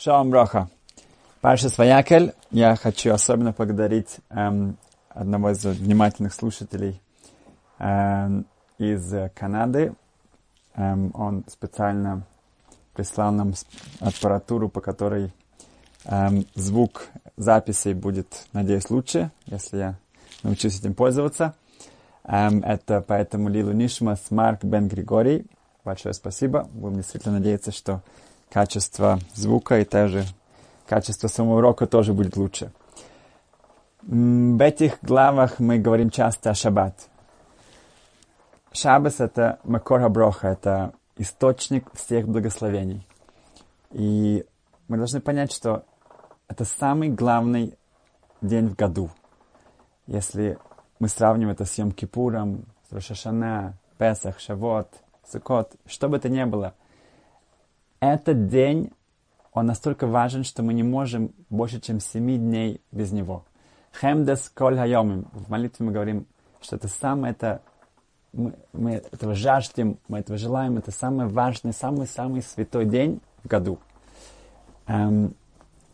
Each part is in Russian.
Шалом Броха. Паша Своякель, я хочу особенно поблагодарить эм, одного из внимательных слушателей эм, из Канады. Эм, он специально прислал нам аппаратуру, по которой эм, звук записей будет, надеюсь, лучше, если я научусь этим пользоваться. Эм, это поэтому Лилу Нишмас Марк Бен Григорий. Большое спасибо. Будем действительно надеяться, что качество звука и также качество самого урока тоже будет лучше. В этих главах мы говорим часто о шаббат. Шаббас — это макор броха, это источник всех благословений. И мы должны понять, что это самый главный день в году. Если мы сравним это с Йом-Кипуром, с Рошашана, Песах, Шавот, Сукот, что бы это ни было, этот день, он настолько важен, что мы не можем больше, чем семи дней без него. Хемдес коль хайомим. В молитве мы говорим, что это самое, это мы, мы этого жаждем, мы этого желаем, это самый важный, самый-самый святой день в году. Эм,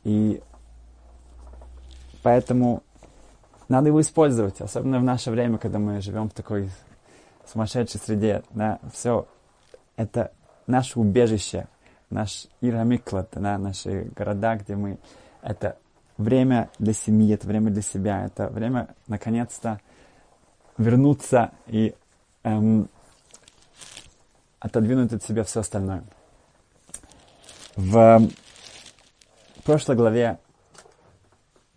и поэтому надо его использовать, особенно в наше время, когда мы живем в такой сумасшедшей среде. Да, все это наше убежище, наш Ирамиклад, да, наши города, где мы... Это время для семьи, это время для себя, это время, наконец-то, вернуться и эм, отодвинуть от себя все остальное. В прошлой главе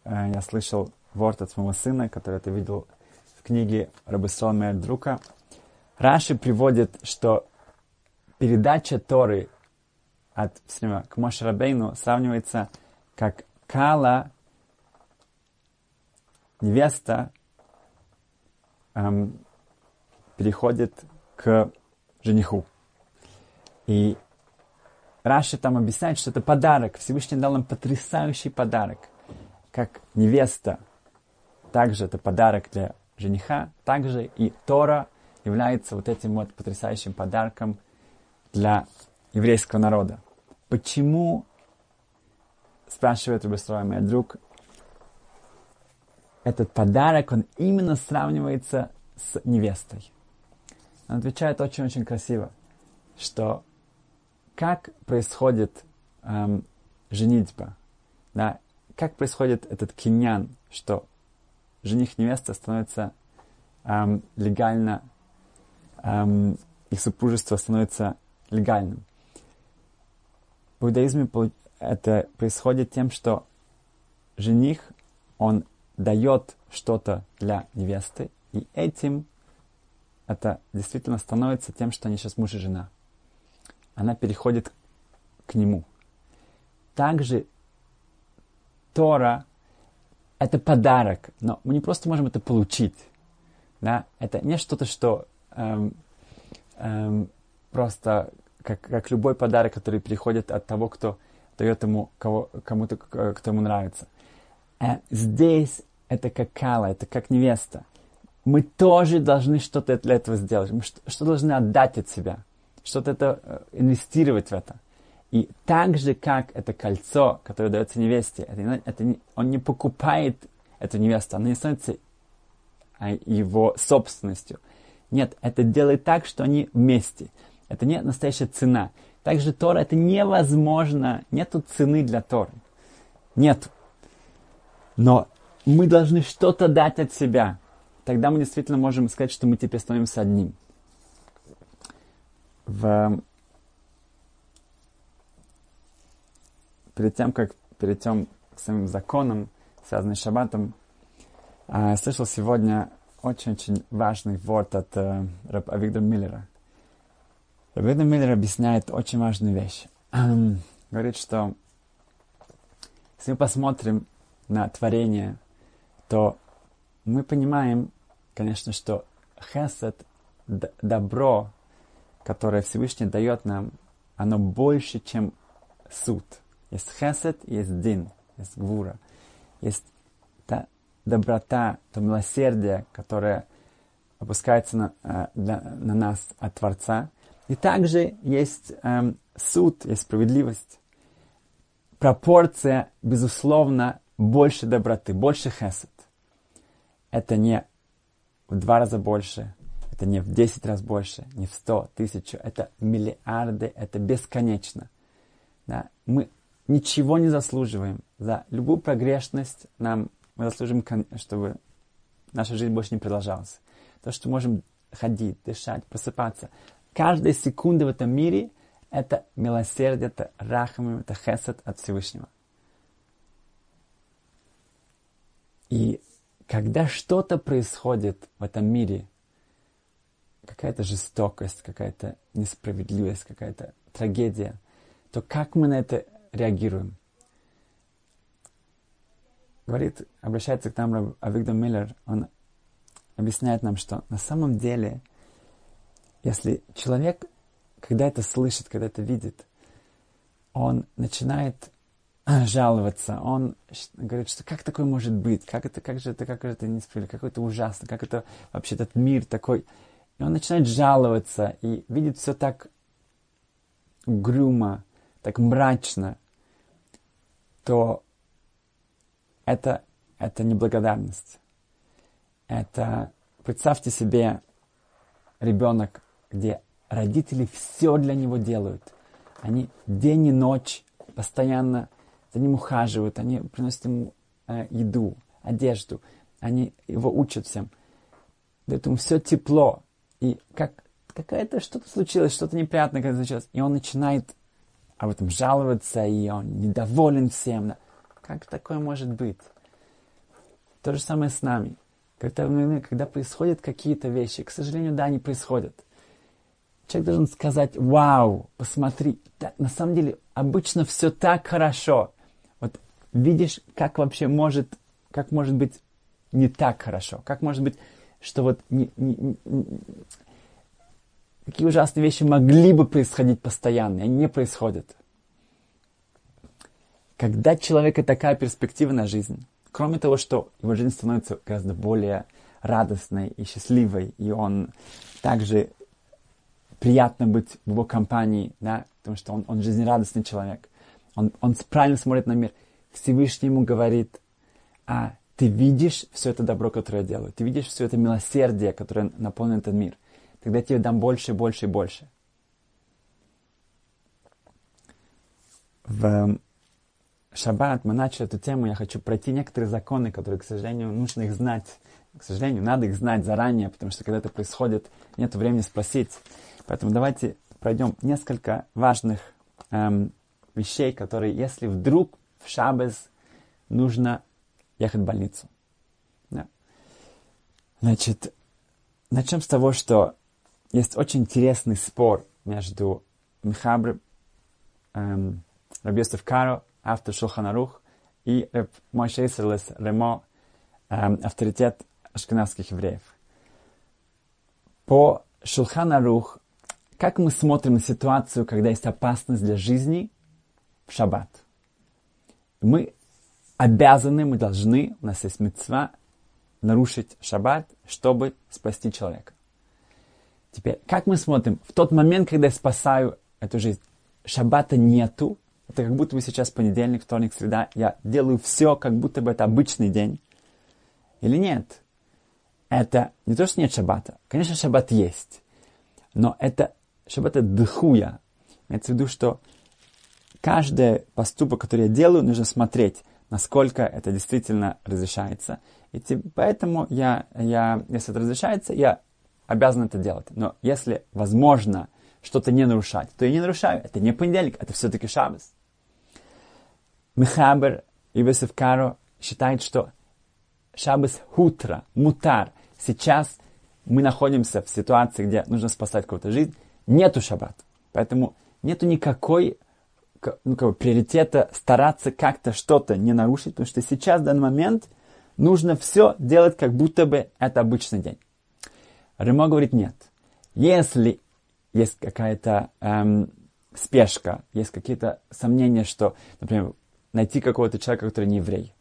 э, я слышал ворд от моего сына, который ты видел в книге Рабисон Друка. Раши приводит, что передача Торы от Всевышнего к Моше Рабейну сравнивается как Кала, невеста, эм, переходит к жениху. И Раши там объясняет, что это подарок. Всевышний дал нам потрясающий подарок. Как невеста, также это подарок для жениха, также и Тора является вот этим вот потрясающим подарком для еврейского народа. Почему, спрашивает Рубестроя, мой друг, этот подарок, он именно сравнивается с невестой? Он отвечает очень-очень красиво, что как происходит эм, женитьба, да, как происходит этот киньян, что жених-невеста становится эм, легально, эм, их супружество становится легальным. В иудаизме это происходит тем, что жених, он дает что-то для невесты, и этим это действительно становится тем, что они сейчас муж и жена. Она переходит к нему. Также Тора — это подарок, но мы не просто можем это получить. Да? Это не что-то, что эм, эм, просто как, как любой подарок, который приходит от того, кто дает ему кого, кому-то, кто ему нравится. А здесь это как кала, это как невеста. Мы тоже должны что-то для этого сделать. Мы что, что должны отдать от себя. Что-то это э, инвестировать в это. И так же, как это кольцо, которое дается невесте, это, это не, он не покупает эту невесту, она не становится а, его собственностью. Нет, это делает так, что они вместе. Это не настоящая цена. Также Тора это невозможно. Нету цены для Торы. Нет. Но мы должны что-то дать от себя. Тогда мы действительно можем сказать, что мы теперь становимся одним. В... Перед тем, как перейдем к самим законам, связанным с шаббатом, я слышал сегодня очень-очень важный ворд от э, Миллера – Рабина Миллер объясняет очень важную вещь. Говорит, что если мы посмотрим на творение, то мы понимаем, конечно, что хесед, добро, которое Всевышний дает нам, оно больше, чем суд. Есть хесед, есть дин, есть гвура. Есть та доброта, то милосердие, которое опускается на, э, на нас от Творца – и также есть эм, суд, есть справедливость. пропорция, безусловно, больше доброты, больше хесед. Это не в два раза больше, это не в десять раз больше, не в сто, тысячу, это миллиарды, это бесконечно. Да? Мы ничего не заслуживаем. За любую прогрешность нам мы заслужим, чтобы наша жизнь больше не продолжалась. То, что можем ходить, дышать, просыпаться. Каждая секунда в этом мире – это милосердие, это рахамим, это хесед от Всевышнего. И когда что-то происходит в этом мире, какая-то жестокость, какая-то несправедливость, какая-то трагедия, то как мы на это реагируем? Говорит, обращается к нам Авигдор Миллер, он объясняет нам, что на самом деле, если человек, когда это слышит, когда это видит, он начинает жаловаться, он говорит, что как такое может быть, как это, как же это, как же это несправедливо, как это ужасно, как это вообще этот мир такой. И он начинает жаловаться и видит все так угрюмо, так мрачно, то это, это неблагодарность. Это, представьте себе, ребенок, где родители все для него делают. Они день и ночь постоянно за ним ухаживают, они приносят ему э, еду, одежду, они его учат всем, дают ему все тепло. И как какая-то что-то случилось, что-то неприятное когда случилось, и он начинает об этом жаловаться, и он недоволен всем. Как такое может быть? То же самое с нами. Когда, когда происходят какие-то вещи, к сожалению, да, они происходят. Человек должен сказать, вау, посмотри, да, на самом деле обычно все так хорошо видишь, как вообще может, как может быть не так хорошо, как может быть, что вот не, не, не, какие ужасные вещи могли бы происходить постоянно, они не происходят. Когда человека такая перспектива на жизнь, кроме того, что его жизнь становится гораздо более радостной и счастливой, и он также приятно быть в его компании, да, потому что он, он жизнерадостный человек, он, он правильно смотрит на мир – Всевышний ему говорит, а ты видишь все это добро, которое я делаю, ты видишь все это милосердие, которое наполнит этот мир, тогда я тебе дам больше, больше и больше. В шаббат мы начали эту тему, я хочу пройти некоторые законы, которые, к сожалению, нужно их знать. К сожалению, надо их знать заранее, потому что когда это происходит, нет времени спросить. Поэтому давайте пройдем несколько важных эм, вещей, которые, если вдруг в Шабез нужно ехать в больницу. Да. Значит, начнем с того, что есть очень интересный спор между Михабр, эм, Рабьесов Каро, автор Шулханарух, и Раб Мойша Исерлес Ремо, эм, авторитет ашкенадских евреев. По Шулханарух, как мы смотрим на ситуацию, когда есть опасность для жизни в шаббат – мы обязаны, мы должны, у нас есть мецва, нарушить шаббат, чтобы спасти человека. Теперь, как мы смотрим? В тот момент, когда я спасаю эту жизнь, шаббата нету, это как будто бы сейчас понедельник, вторник, среда, я делаю все, как будто бы это обычный день. Или нет? Это не то, что нет шаббата. Конечно, шаббат есть. Но это шаббат это дыхуя. Имеется в виду, что каждый поступок, который я делаю, нужно смотреть, насколько это действительно разрешается. И поэтому я, я, если это разрешается, я обязан это делать. Но если возможно что-то не нарушать, то я не нарушаю. Это не понедельник, это все-таки шабас. Мехабер и Каро считает, что шабас хутра, мутар. Сейчас мы находимся в ситуации, где нужно спасать какую-то жизнь. Нету шаббата. Поэтому нету никакой ну, как бы, приоритета стараться как-то что-то не нарушить, потому что сейчас, в данный момент, нужно все делать, как будто бы это обычный день. Ремо говорит, нет. Если есть какая-то эм, спешка, есть какие-то сомнения, что, например, найти какого-то человека, который не еврей,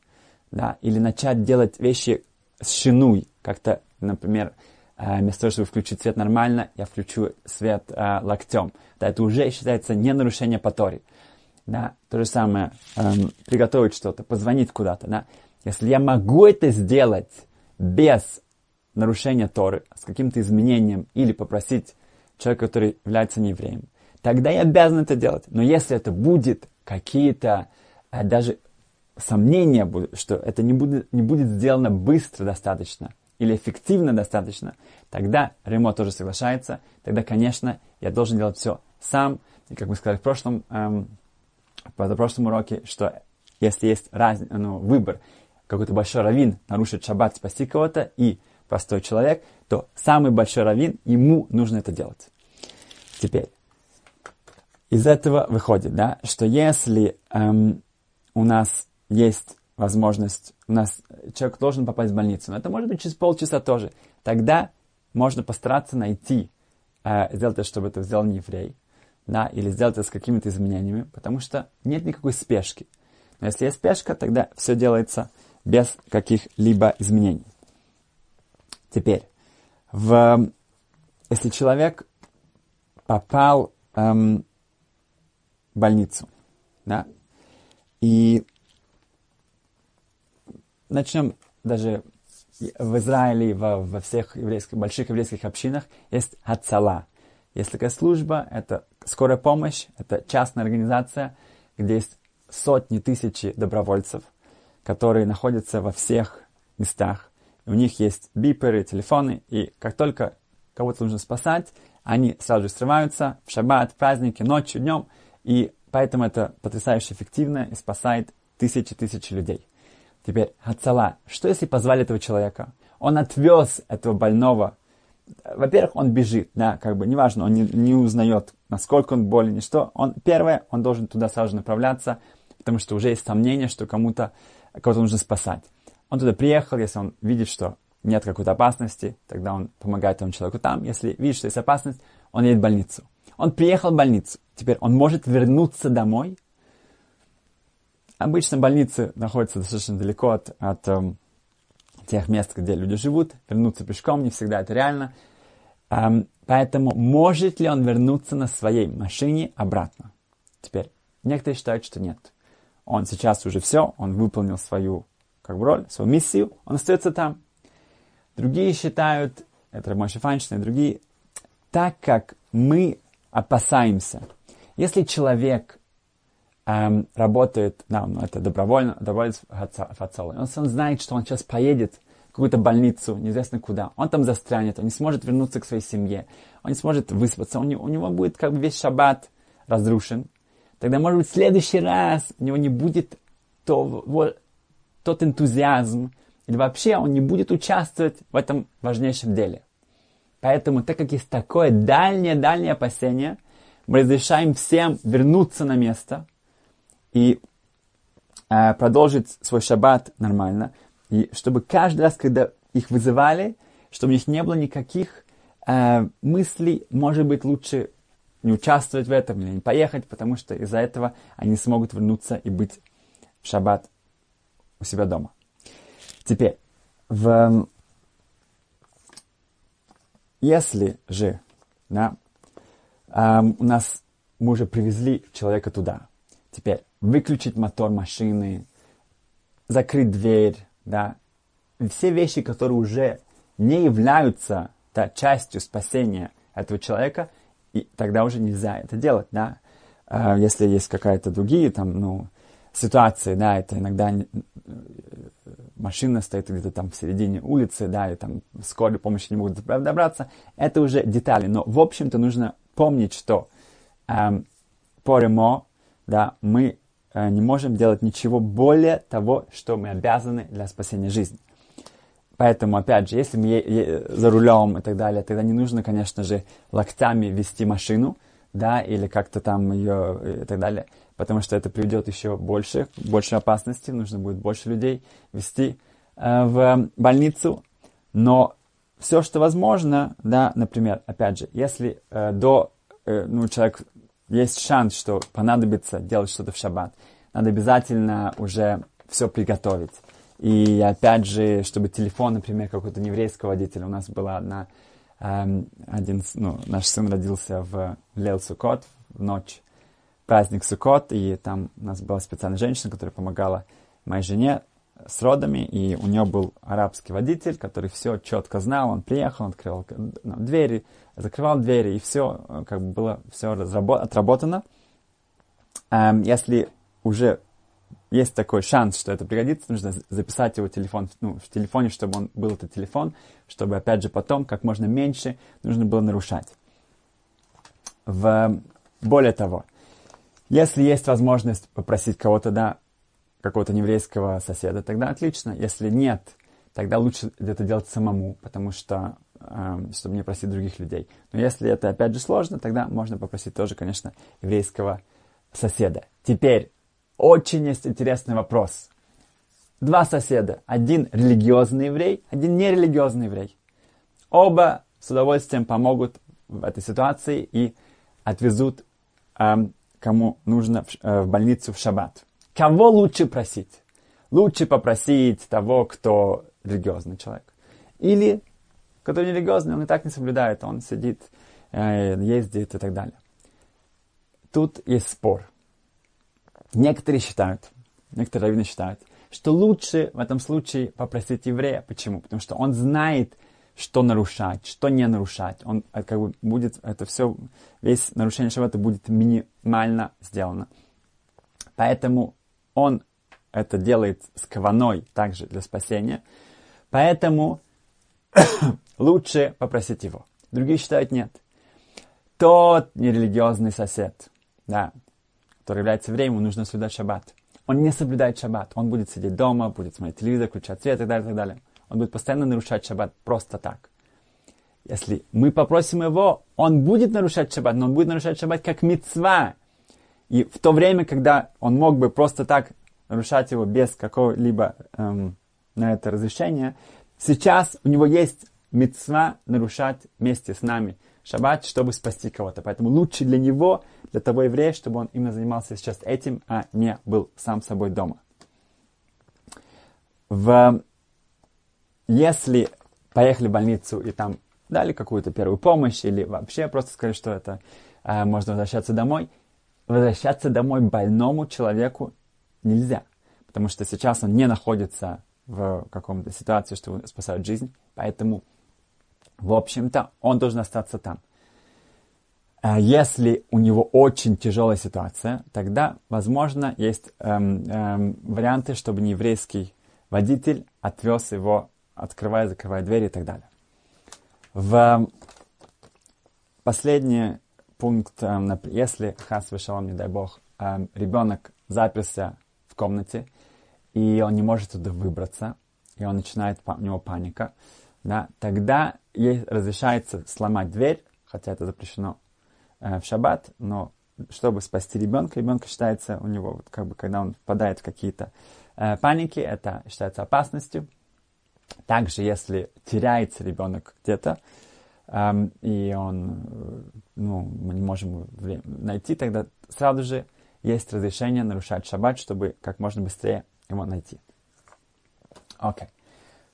да, или начать делать вещи с шинуй, как-то, например, вместо того, чтобы включить свет нормально, я включу свет э, локтем. Да, это уже считается не нарушение по Торе. да, то же самое, эм, приготовить что-то, позвонить куда-то, да, если я могу это сделать без нарушения Торы, с каким-то изменением, или попросить человека, который является неевреем, тогда я обязан это делать. Но если это будет какие-то э, даже сомнения, что это не будет, не будет сделано быстро достаточно или эффективно достаточно, тогда Ремо тоже соглашается. Тогда, конечно, я должен делать все сам. И как мы сказали в прошлом, эм, в прошлом уроке, что если есть раз, ну, выбор, какой-то большой раввин нарушит шаббат, спасти кого-то, и простой человек, то самый большой раввин, ему нужно это делать. Теперь, из этого выходит, да, что если эм, у нас есть возможность, у нас человек должен попасть в больницу, но это может быть через полчаса тоже, тогда можно постараться найти, э, сделать это, чтобы это сделал не еврей, да, или сделать это с какими-то изменениями, потому что нет никакой спешки. Но если есть спешка, тогда все делается без каких-либо изменений. Теперь, в, если человек попал эм, в больницу, да, и начнем даже в Израиле, во, во всех еврейских, больших еврейских общинах есть Хацала. Есть такая служба, это скорая помощь, это частная организация, где есть сотни тысяч добровольцев, которые находятся во всех местах. У них есть биперы, телефоны, и как только кого-то нужно спасать, они сразу же срываются в шаббат, праздники, ночью, днем, и поэтому это потрясающе эффективно и спасает тысячи-тысячи людей. Теперь, Хацала, что если позвали этого человека? Он отвез этого больного. Во-первых, он бежит, да, как бы, неважно, он не, не узнает, насколько он болен, ни что. Он, первое, он должен туда сразу же направляться, потому что уже есть сомнение, что кому-то, кого-то нужно спасать. Он туда приехал, если он видит, что нет какой-то опасности, тогда он помогает этому человеку там. Если видит, что есть опасность, он едет в больницу. Он приехал в больницу. Теперь он может вернуться домой – Обычно больницы находятся достаточно далеко от, от э, тех мест, где люди живут. Вернуться пешком не всегда это реально. Эм, поэтому может ли он вернуться на своей машине обратно? Теперь, некоторые считают, что нет. Он сейчас уже все, он выполнил свою как бы, роль, свою миссию, он остается там. Другие считают, это Мойша Файнштейн и другие, так как мы опасаемся, если человек эм, работает, да, ну, это добровольно, добровольец Фацалы. Он сам знает, что он сейчас поедет в какую-то больницу, неизвестно куда. Он там застрянет, он не сможет вернуться к своей семье, он не сможет выспаться, он, у него будет как бы весь шаббат разрушен. Тогда, может быть, в следующий раз у него не будет то, вот, тот энтузиазм, или вообще он не будет участвовать в этом важнейшем деле. Поэтому, так как есть такое дальнее-дальнее опасение, мы разрешаем всем вернуться на место – и э, продолжить свой шаббат нормально. И чтобы каждый раз, когда их вызывали, чтобы у них не было никаких э, мыслей, может быть, лучше не участвовать в этом или не поехать, потому что из-за этого они смогут вернуться и быть в шаббат у себя дома. Теперь, в, если же да, э, у нас мы уже привезли человека туда, теперь выключить мотор машины, закрыть дверь, да. Все вещи, которые уже не являются да, частью спасения этого человека, и тогда уже нельзя это делать, да. А если есть какая-то другие там, ну, ситуации, да, это иногда машина стоит где-то там в середине улицы, да, и там скорой помощи не могут добраться, это уже детали. Но, в общем-то, нужно помнить, что эм, по РМО, да, мы Э, не можем делать ничего более того, что мы обязаны для спасения жизни. Поэтому, опять же, если мы за рулем и так далее, тогда не нужно, конечно же, локтями вести машину, да, или как-то там ее э, и так далее, потому что это приведет еще больше, больше опасности, нужно будет больше людей вести э, в больницу. Но все, что возможно, да, например, опять же, если э, до, э, ну, человек есть шанс, что понадобится делать что-то в шаббат, надо обязательно уже все приготовить. И опять же, чтобы телефон, например, какого-то еврейского водителя, у нас была одна, эм, один, ну, наш сын родился в Лел Сукот в ночь праздник Суккот, и там у нас была специальная женщина, которая помогала моей жене с родами, и у нее был арабский водитель, который все четко знал, он приехал, он открывал ну, двери, закрывал двери, и все э, как бы было все отработано. Эм, если уже есть такой шанс, что это пригодится, нужно записать его телефон, ну, в телефоне, чтобы он был этот телефон, чтобы, опять же, потом как можно меньше нужно было нарушать. В, более того, если есть возможность попросить кого-то, да, какого-то еврейского соседа, тогда отлично. Если нет, тогда лучше это делать самому, потому что, э, чтобы не просить других людей. Но если это, опять же, сложно, тогда можно попросить тоже, конечно, еврейского соседа. Теперь, очень есть интересный вопрос. Два соседа. Один религиозный еврей, один нерелигиозный еврей. Оба с удовольствием помогут в этой ситуации и отвезут, эм, кому нужно, в, э, в больницу в шаббат. Кого лучше просить? Лучше попросить того, кто религиозный человек. Или, который нерелигиозный, он и так не соблюдает, он сидит, э, ездит и так далее. Тут есть спор. Некоторые считают, некоторые раввины считают, что лучше в этом случае попросить еврея. Почему? Потому что он знает, что нарушать, что не нарушать. Он э, как бы будет, это все, весь нарушение шаббата будет минимально сделано. Поэтому он это делает с каваной также для спасения. Поэтому лучше попросить его. Другие считают нет. Тот нерелигиозный сосед, да, который является временем, нужно соблюдать шаббат. Он не соблюдает шаббат. Он будет сидеть дома, будет смотреть телевизор, включать свет и так далее, и так далее. Он будет постоянно нарушать шаббат просто так. Если мы попросим его, он будет нарушать шаббат, но он будет нарушать шаббат как мецва. И в то время, когда он мог бы просто так нарушать его без какого-либо эм, на это разрешения, сейчас у него есть мецва нарушать вместе с нами шаббат, чтобы спасти кого-то. Поэтому лучше для него, для того еврея, чтобы он именно занимался сейчас этим, а не был сам собой дома. В... Если поехали в больницу и там дали какую-то первую помощь или вообще просто сказали, что это э, можно возвращаться домой, возвращаться домой больному человеку нельзя. Потому что сейчас он не находится в каком-то ситуации, что спасает жизнь. Поэтому в общем-то, он должен остаться там. А если у него очень тяжелая ситуация, тогда, возможно, есть эм, эм, варианты, чтобы нееврейский водитель отвез его, открывая, закрывая двери и так далее. В последний пункт, эм, если хас вышел, не дай бог, эм, ребенок заперся в комнате, и он не может туда выбраться, и он начинает, у него паника, да, тогда ей разрешается сломать дверь, хотя это запрещено э, в шаббат, но чтобы спасти ребенка, ребенка считается у него, вот, как бы, когда он впадает в какие-то э, паники, это считается опасностью. Также, если теряется ребенок где-то, и он, ну, мы не можем найти, тогда сразу же есть разрешение нарушать шаббат, чтобы как можно быстрее его найти. Окей. Okay.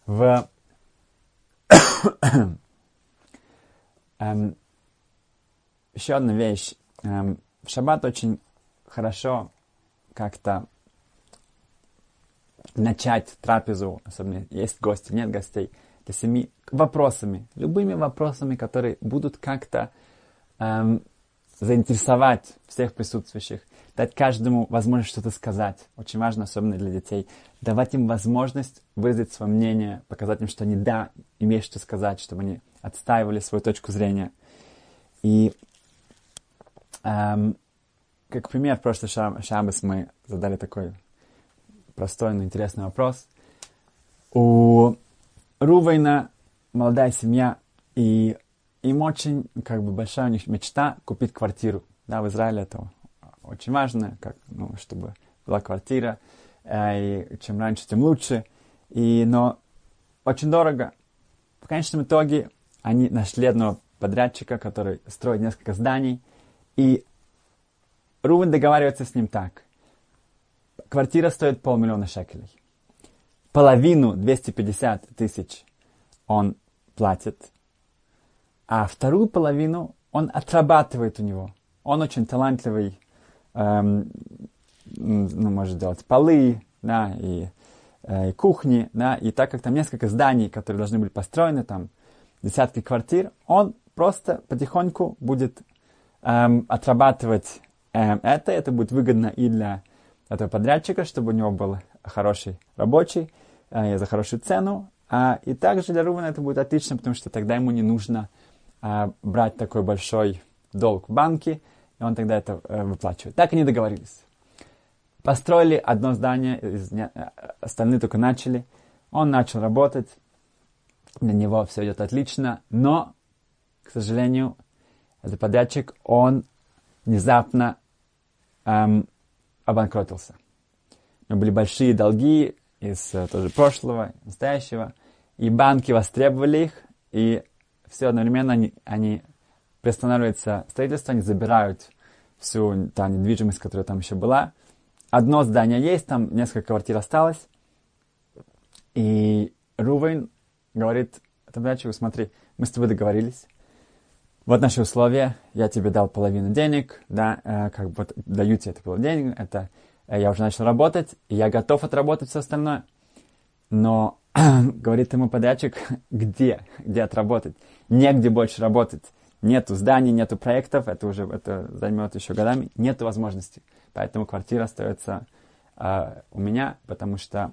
В эм, еще одна вещь. Эм, в шаббат очень хорошо как-то начать трапезу, особенно есть гости, нет гостей, для семьи, вопросами, любыми вопросами, которые будут как-то эм, заинтересовать всех присутствующих, дать каждому возможность что-то сказать. Очень важно, особенно для детей, давать им возможность выразить свое мнение, показать им, что они, да, имеют что сказать, чтобы они отстаивали свою точку зрения. И эм, как пример, в прошлый шаб, шаббас мы задали такой простой, но интересный вопрос. У Рувейна молодая семья, и им очень, как бы, большая у них мечта купить квартиру. Да, в Израиле это очень важно, как, ну, чтобы была квартира, э, и чем раньше, тем лучше. И, но очень дорого. В конечном итоге они нашли одного подрядчика, который строит несколько зданий, и Рувен договаривается с ним так. Квартира стоит полмиллиона шекелей. Половину, 250 тысяч, он платит а вторую половину он отрабатывает у него. Он очень талантливый эм, ну, может делать полы, да, и, э, и кухни, да, и так как там несколько зданий, которые должны были построены, там десятки квартир, он просто потихоньку будет эм, отрабатывать эм, это, это будет выгодно и для этого подрядчика, чтобы у него был хороший рабочий э, за хорошую цену, а, и также для Рувана это будет отлично, потому что тогда ему не нужно э, брать такой большой долг в банке, и он тогда это э, выплачивает. Так они договорились. Построили одно здание, э, остальные только начали. Он начал работать, для него все идет отлично, но, к сожалению, этот подрядчик, он внезапно эм, обанкротился. У него были большие долги из э, тоже прошлого, настоящего, и банки востребовали их, и все одновременно они, они приостанавливается строительство, они забирают всю та недвижимость, которая там еще была, одно здание есть, там несколько квартир осталось. И Рувейн говорит Табрячеву, смотри, мы с тобой договорились. Вот наши условия, я тебе дал половину денег, да, э, как бы даю тебе это половину денег, это я уже начал работать, я готов отработать все остальное. Но, говорит ему подрядчик, где, где отработать? Негде больше работать. Нету зданий, нету проектов, это уже это займет еще годами, нету возможностей. Поэтому квартира остается э, у меня, потому что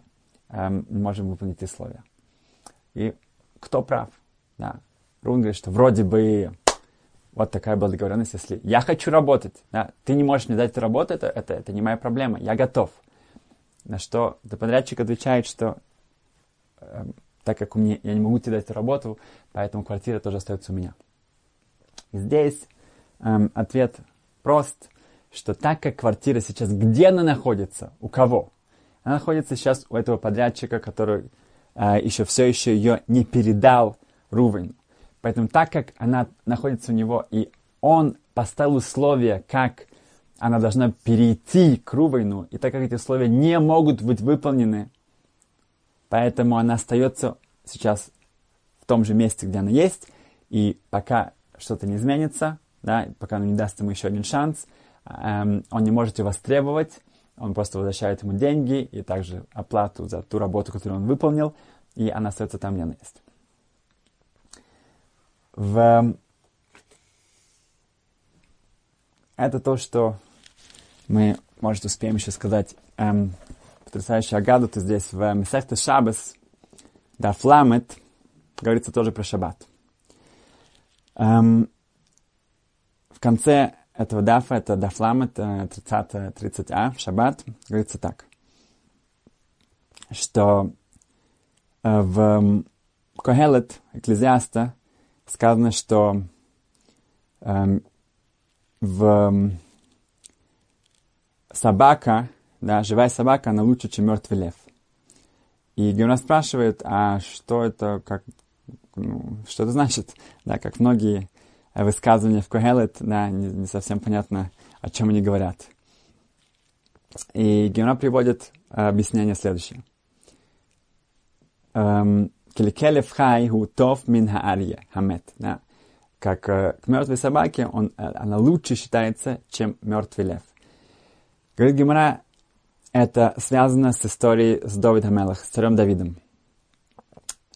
э, можем выполнить условия. И кто прав? Да. Рун говорит, что вроде бы вот такая была договоренность, если я хочу работать, да, ты не можешь мне дать работу, это, это, это не моя проблема, я готов. На что подрядчик отвечает, что э, так как у меня, я не могу тебе дать работу, поэтому квартира тоже остается у меня. Здесь э, ответ прост что так как квартира сейчас, где она находится, у кого? Она находится сейчас у этого подрядчика, который э, еще все еще ее не передал Рувену. Поэтому так как она находится у него, и он поставил условия, как она должна перейти к Рувейну, и так как эти условия не могут быть выполнены, поэтому она остается сейчас в том же месте, где она есть, и пока что-то не изменится, да, пока он не даст ему еще один шанс – Эм, он не может ее востребовать, он просто возвращает ему деньги и также оплату за ту работу, которую он выполнил, и она остается там, где она есть. В... Эм, это то, что мы, может, успеем еще сказать. Эм, потрясающая Агаду, то здесь в Месехте Шабас, да, Фламет, говорится тоже про Шаббат. Эм, в конце этого дафа, это дафлам, это 30, 30а, шаббат, говорится так, что э, в Когелет, Экклезиаста, сказано, что э, в собака, да, живая собака, она лучше, чем мертвый лев. И Гемора спрашивает, а что это, как, ну, что это значит? Да, как многие высказывания в Когелет, да, не, не совсем понятно, о чем они говорят. И Гемора приводит э, объяснение следующее. Эм, Келикелев хай хутов мин хаарье хамет. Как э, к мертвой собаке он, э, она лучше считается, чем мертвый лев. Говорит Гемора, это связано с историей с Давидом Амелах, с царем Давидом.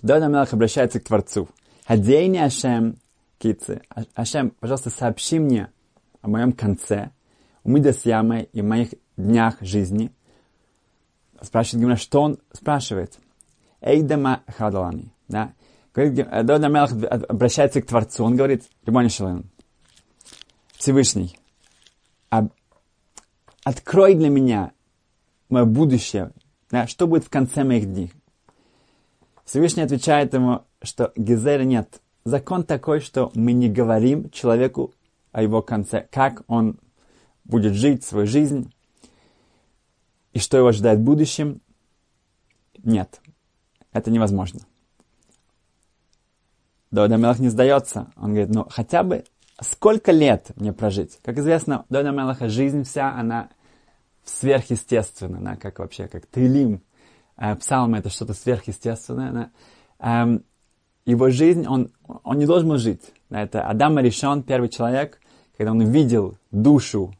Давид Амелах обращается к Творцу. Хадейни Ашем Кицы. Ашем, пожалуйста, сообщи мне о моем конце, умидас ямы и моих днях жизни. Спрашивает Гимна, что он спрашивает? Эйдама хадалани. Да? Давид Мелах обращается к Творцу. Он говорит, Рибони Шален, Всевышний, открой для меня мое будущее, да, что будет в конце моих дней. Всевышний отвечает ему, что Гизера нет, закон такой, что мы не говорим человеку о его конце, как он будет жить свою жизнь и что его ожидает в будущем. Нет, это невозможно. Давид Амелах не сдается. Он говорит, ну хотя бы сколько лет мне прожить? Как известно, Давид Амелаха жизнь вся, она сверхъестественна, она как вообще, как Тейлим. Э, псалмы это что-то сверхъестественное. Эм, его жизнь, он, он не должен был жить. Это Адам решен, первый человек, когда он увидел душу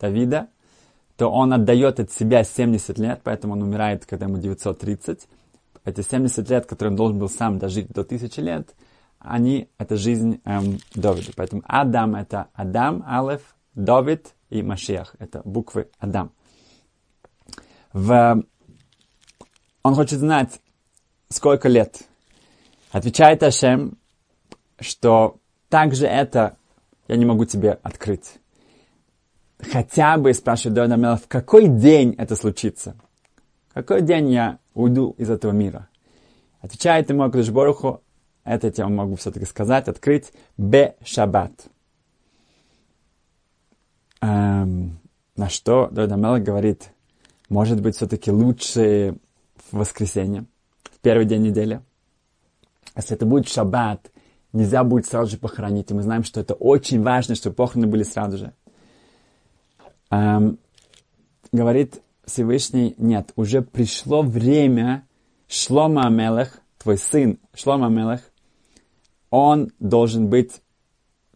Давида, то он отдает от себя 70 лет, поэтому он умирает, когда ему 930. Эти 70 лет, которые он должен был сам дожить до 1000 лет, они, это жизнь эм, Давида. Поэтому Адам это Адам, Алеф, Давид и Машиах. Это буквы Адам. В... Он хочет знать, сколько лет. Отвечает Ашем, что также это я не могу тебе открыть. Хотя бы, спрашивает Давид Амелов, в какой день это случится? Какой день я уйду из этого мира? Отвечает ему Акадыш Боруху, это я могу все-таки сказать, открыть, бе шаббат. Эм, на что Давид Амелов говорит, может быть, все-таки лучше в воскресенье, в первый день недели. Если это будет шаббат, нельзя будет сразу же похоронить. И мы знаем, что это очень важно, чтобы похороны были сразу же. Эм, говорит Всевышний, нет, уже пришло время Шлома Амелех, твой сын Шлома Амелех, он должен быть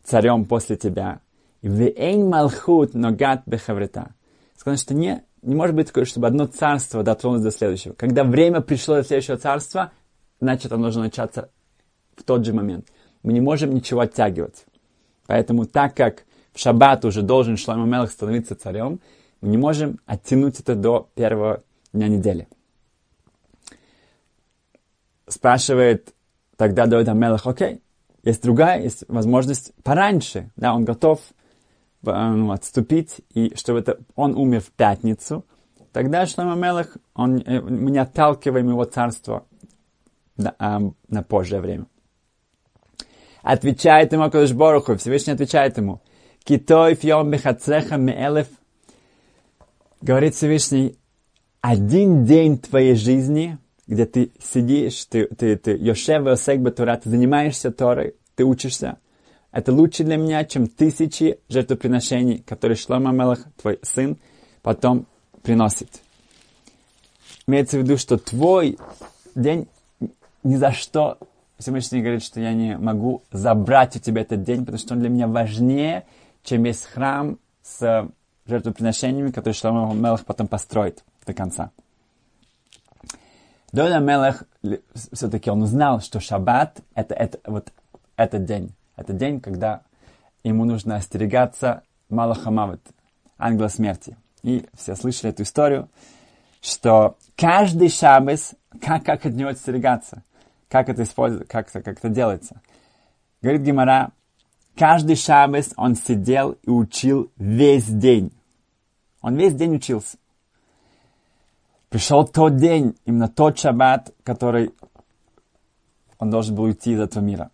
царем после тебя. Вейн малхут ногат бехаврета. Сказано, что не, не может быть такое, чтобы одно царство дотронулось до следующего. Когда время пришло до следующего царства, значит, оно должно начаться в тот же момент мы не можем ничего оттягивать. Поэтому так как в шаббат уже должен Шлома Мелах становиться царем, мы не можем оттянуть это до первого дня недели. Спрашивает тогда Давид Амелах, окей, есть другая, есть возможность пораньше, да, он готов э, ну, отступить, и чтобы это, он умер в пятницу, тогда Шлома Мелах, он, э, мы не отталкиваем его царство на, э, на позже время. Отвечает ему Акадыш Боруху, Всевышний отвечает ему, Китой фьом бехацреха меэлев, говорит Всевышний, один день твоей жизни, где ты сидишь, ты, ты, ты Йошев Осек Батура, ты занимаешься Торой, ты учишься, это лучше для меня, чем тысячи жертвоприношений, которые Шлома Мелах, твой сын, потом приносит. Имеется в виду, что твой день ни за что Всевышний говорит, что я не могу забрать у тебя этот день, потому что он для меня важнее, чем весь храм с жертвоприношениями, которые Шломо Мелах потом построит до конца. Дода Мелах все-таки он узнал, что шаббат это, это вот этот день. Это день, когда ему нужно остерегаться Малахамавит, ангела смерти. И все слышали эту историю, что каждый шаббас, как, как от него остерегаться – как это используется, как это, как это делается. Говорит Гимара, каждый шаббас он сидел и учил весь день. Он весь день учился. Пришел тот день, именно тот шаббат, который он должен был уйти из этого мира.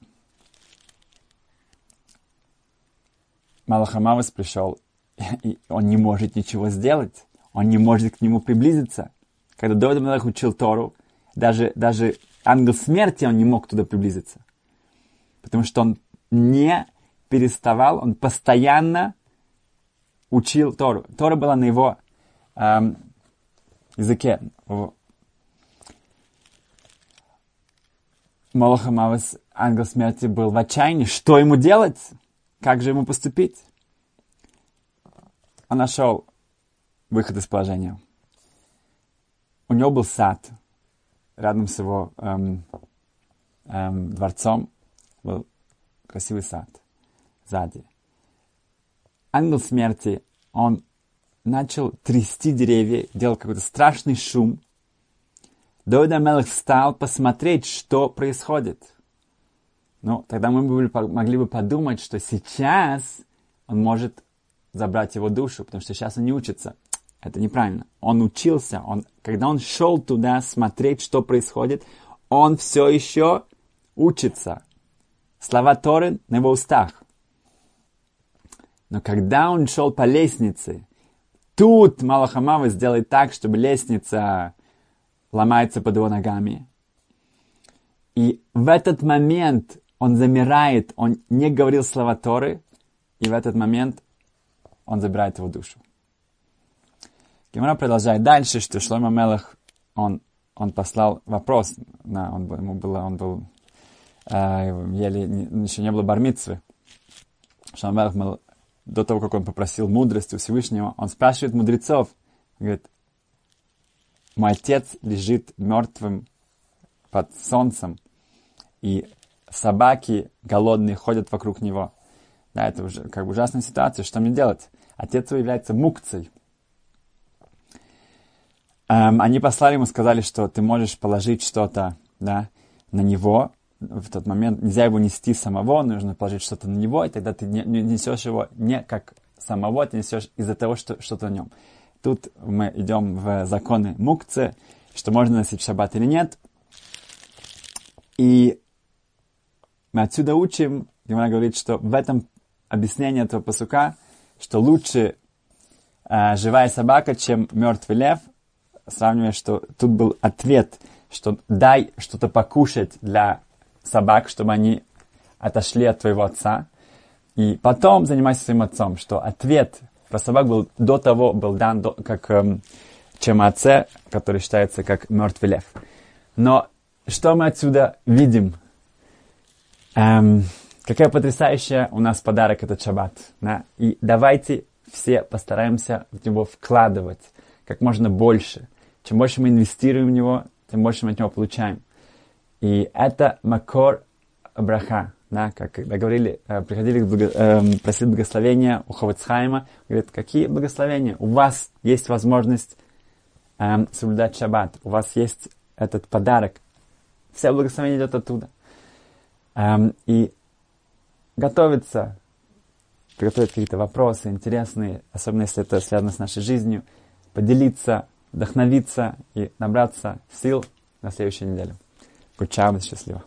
Малахамавас пришел, и он не может ничего сделать. Он не может к нему приблизиться. Когда Давид Малах учил Тору, даже, даже ангел смерти, он не мог туда приблизиться. Потому что он не переставал, он постоянно учил Тору. Тора была на его эм, языке. Молохамавас, ангел смерти, был в отчаянии. Что ему делать? Как же ему поступить? Он нашел выход из положения. У него был сад – рядом с его эм, эм, дворцом был красивый сад сзади. Ангел смерти, он начал трясти деревья, делал какой-то страшный шум. Давид Амелах встал посмотреть, что происходит. Ну, тогда мы бы, могли бы подумать, что сейчас он может забрать его душу, потому что сейчас он не учится. Это неправильно. Он учился, он, когда он шел туда смотреть, что происходит, он все еще учится. Слова Торы на его устах. Но когда он шел по лестнице, тут Малахамава сделает так, чтобы лестница ломается под его ногами. И в этот момент он замирает, он не говорил слова Торы, и в этот момент он забирает его душу. Гемора продолжает дальше, что Шлома Мелах, он, он послал вопрос, на, он, ему было, он был, э, еле, не, еще не было бармитсвы. Шлома Мелах до того, как он попросил мудрости у Всевышнего, он спрашивает мудрецов, говорит, мой отец лежит мертвым под солнцем, и собаки голодные ходят вокруг него. Да, это уже как бы ужасная ситуация. Что мне делать? Отец его является мукцей. Эм, они послали ему, сказали, что ты можешь положить что-то да, на него. В тот момент нельзя его нести самого, нужно положить что-то на него, и тогда ты не, не несешь его не как самого, ты несешь из-за того, что что-то на нем. Тут мы идем в законы мукцы, что можно носить в шаббат или нет. И мы отсюда учим, Гимара говорит, что в этом объяснении этого посука, что лучше э, живая собака, чем мертвый лев, сравнивая, что тут был ответ, что дай что-то покушать для собак, чтобы они отошли от твоего отца, и потом занимайся своим отцом, что ответ про собак был до того, был дан до, как, эм, чем отце, который считается как мертвый лев. Но что мы отсюда видим? Эм, какая потрясающая у нас подарок этот шаббат. Да? И давайте все постараемся в него вкладывать как можно больше. Чем больше мы инвестируем в него, тем больше мы от него получаем. И это макор браха. Да, как когда говорили, э, приходили благо, э, просили благословения у Ховецхайма, говорят, какие благословения? У вас есть возможность э, соблюдать шаббат, у вас есть этот подарок. Все благословение идет оттуда. Эм, и готовиться, приготовить какие-то вопросы интересные, особенно если это связано с нашей жизнью, поделиться, вдохновиться и набраться сил на следующей неделе. Кучаем, счастливо.